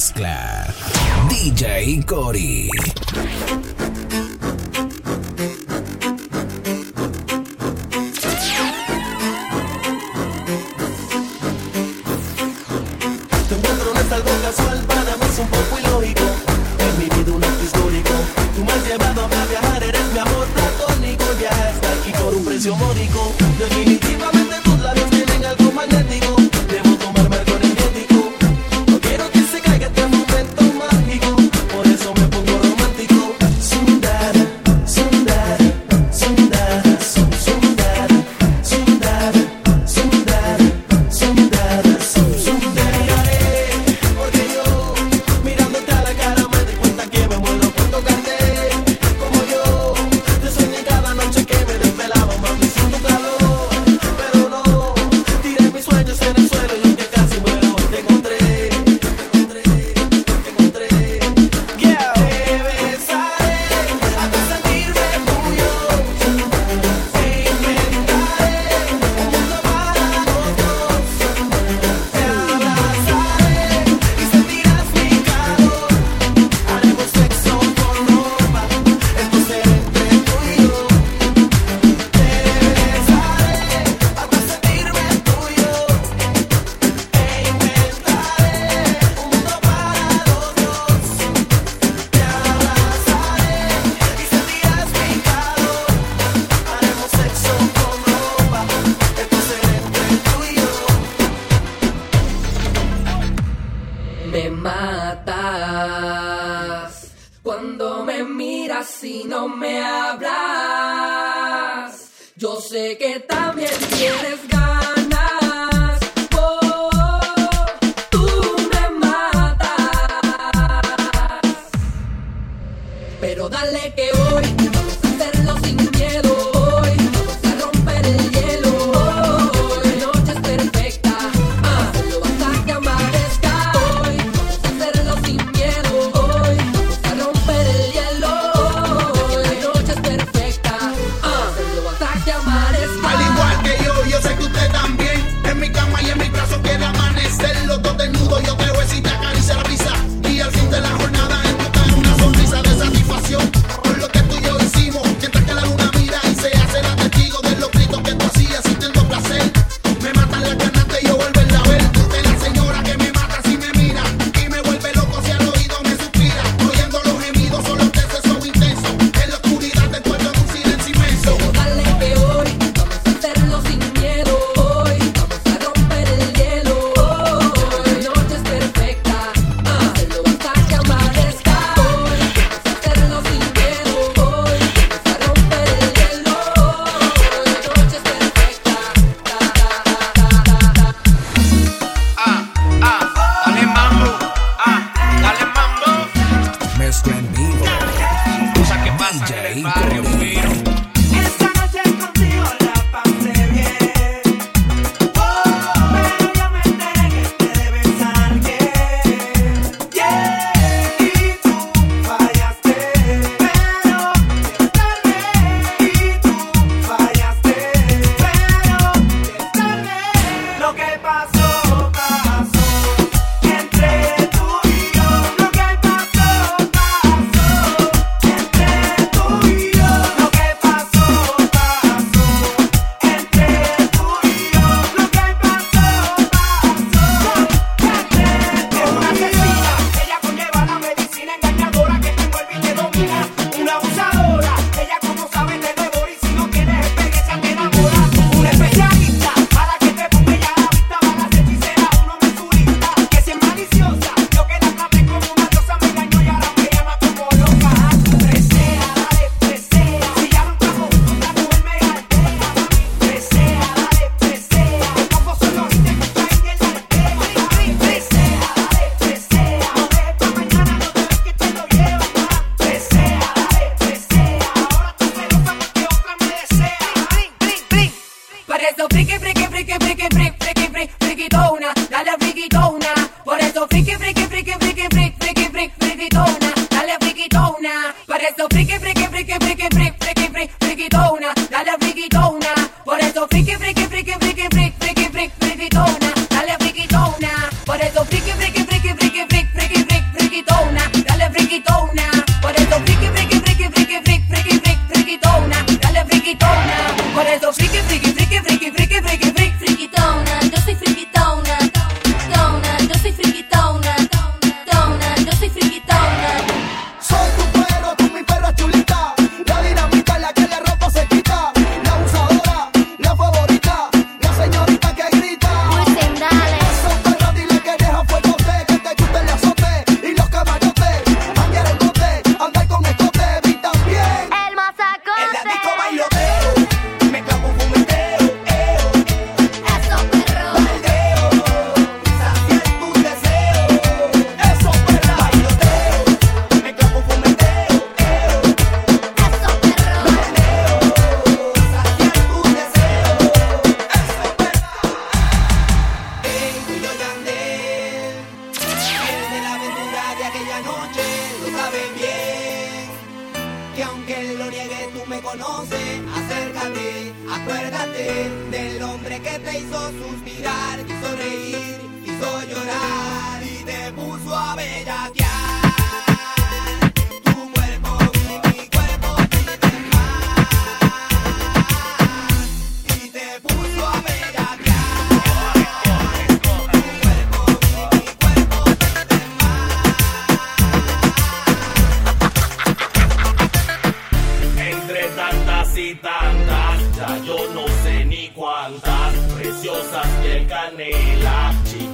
Mezcla DJ Cory.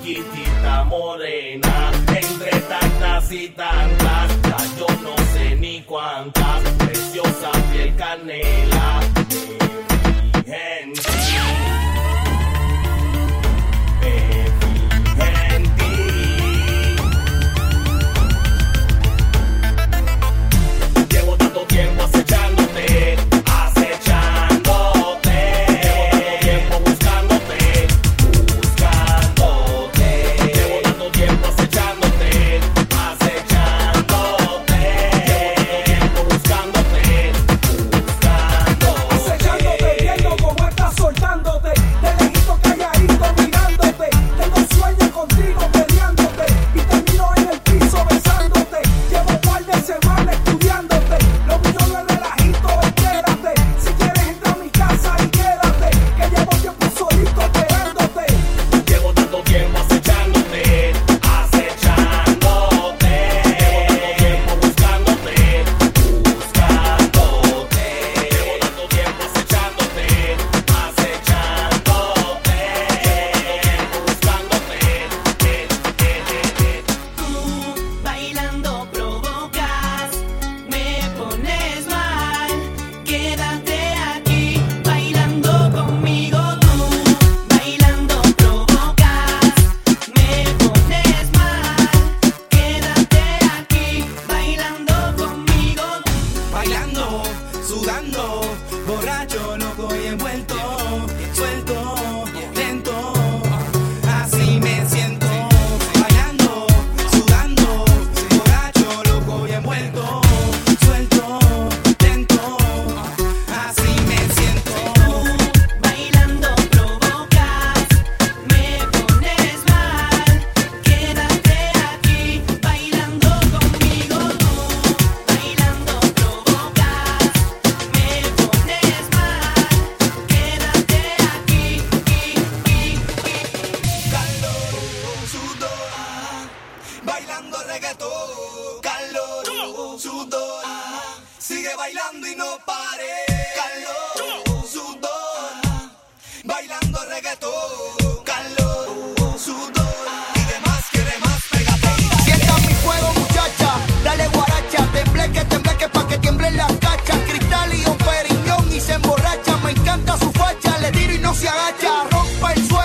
chiquitita morena, entre tantas y tantas, ya yo no sé ni cuántas, preciosa piel canela. y no paré. Calor, sudor, bailando reggaetón. Calor, sudor y demás quiere más pégate. Sienta mi fuego muchacha, dale guaracha, tembleque, tembleque pa' que tiemblen las cachas. Cristal y un periñón y se emborracha, me encanta su facha, le tiro y no se agacha, rompa el suelo.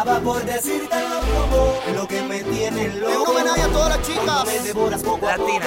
Estaba por decirte lo lo que me tiene loco. Un homenaje a todas las chicas. Me devoras poco Latina.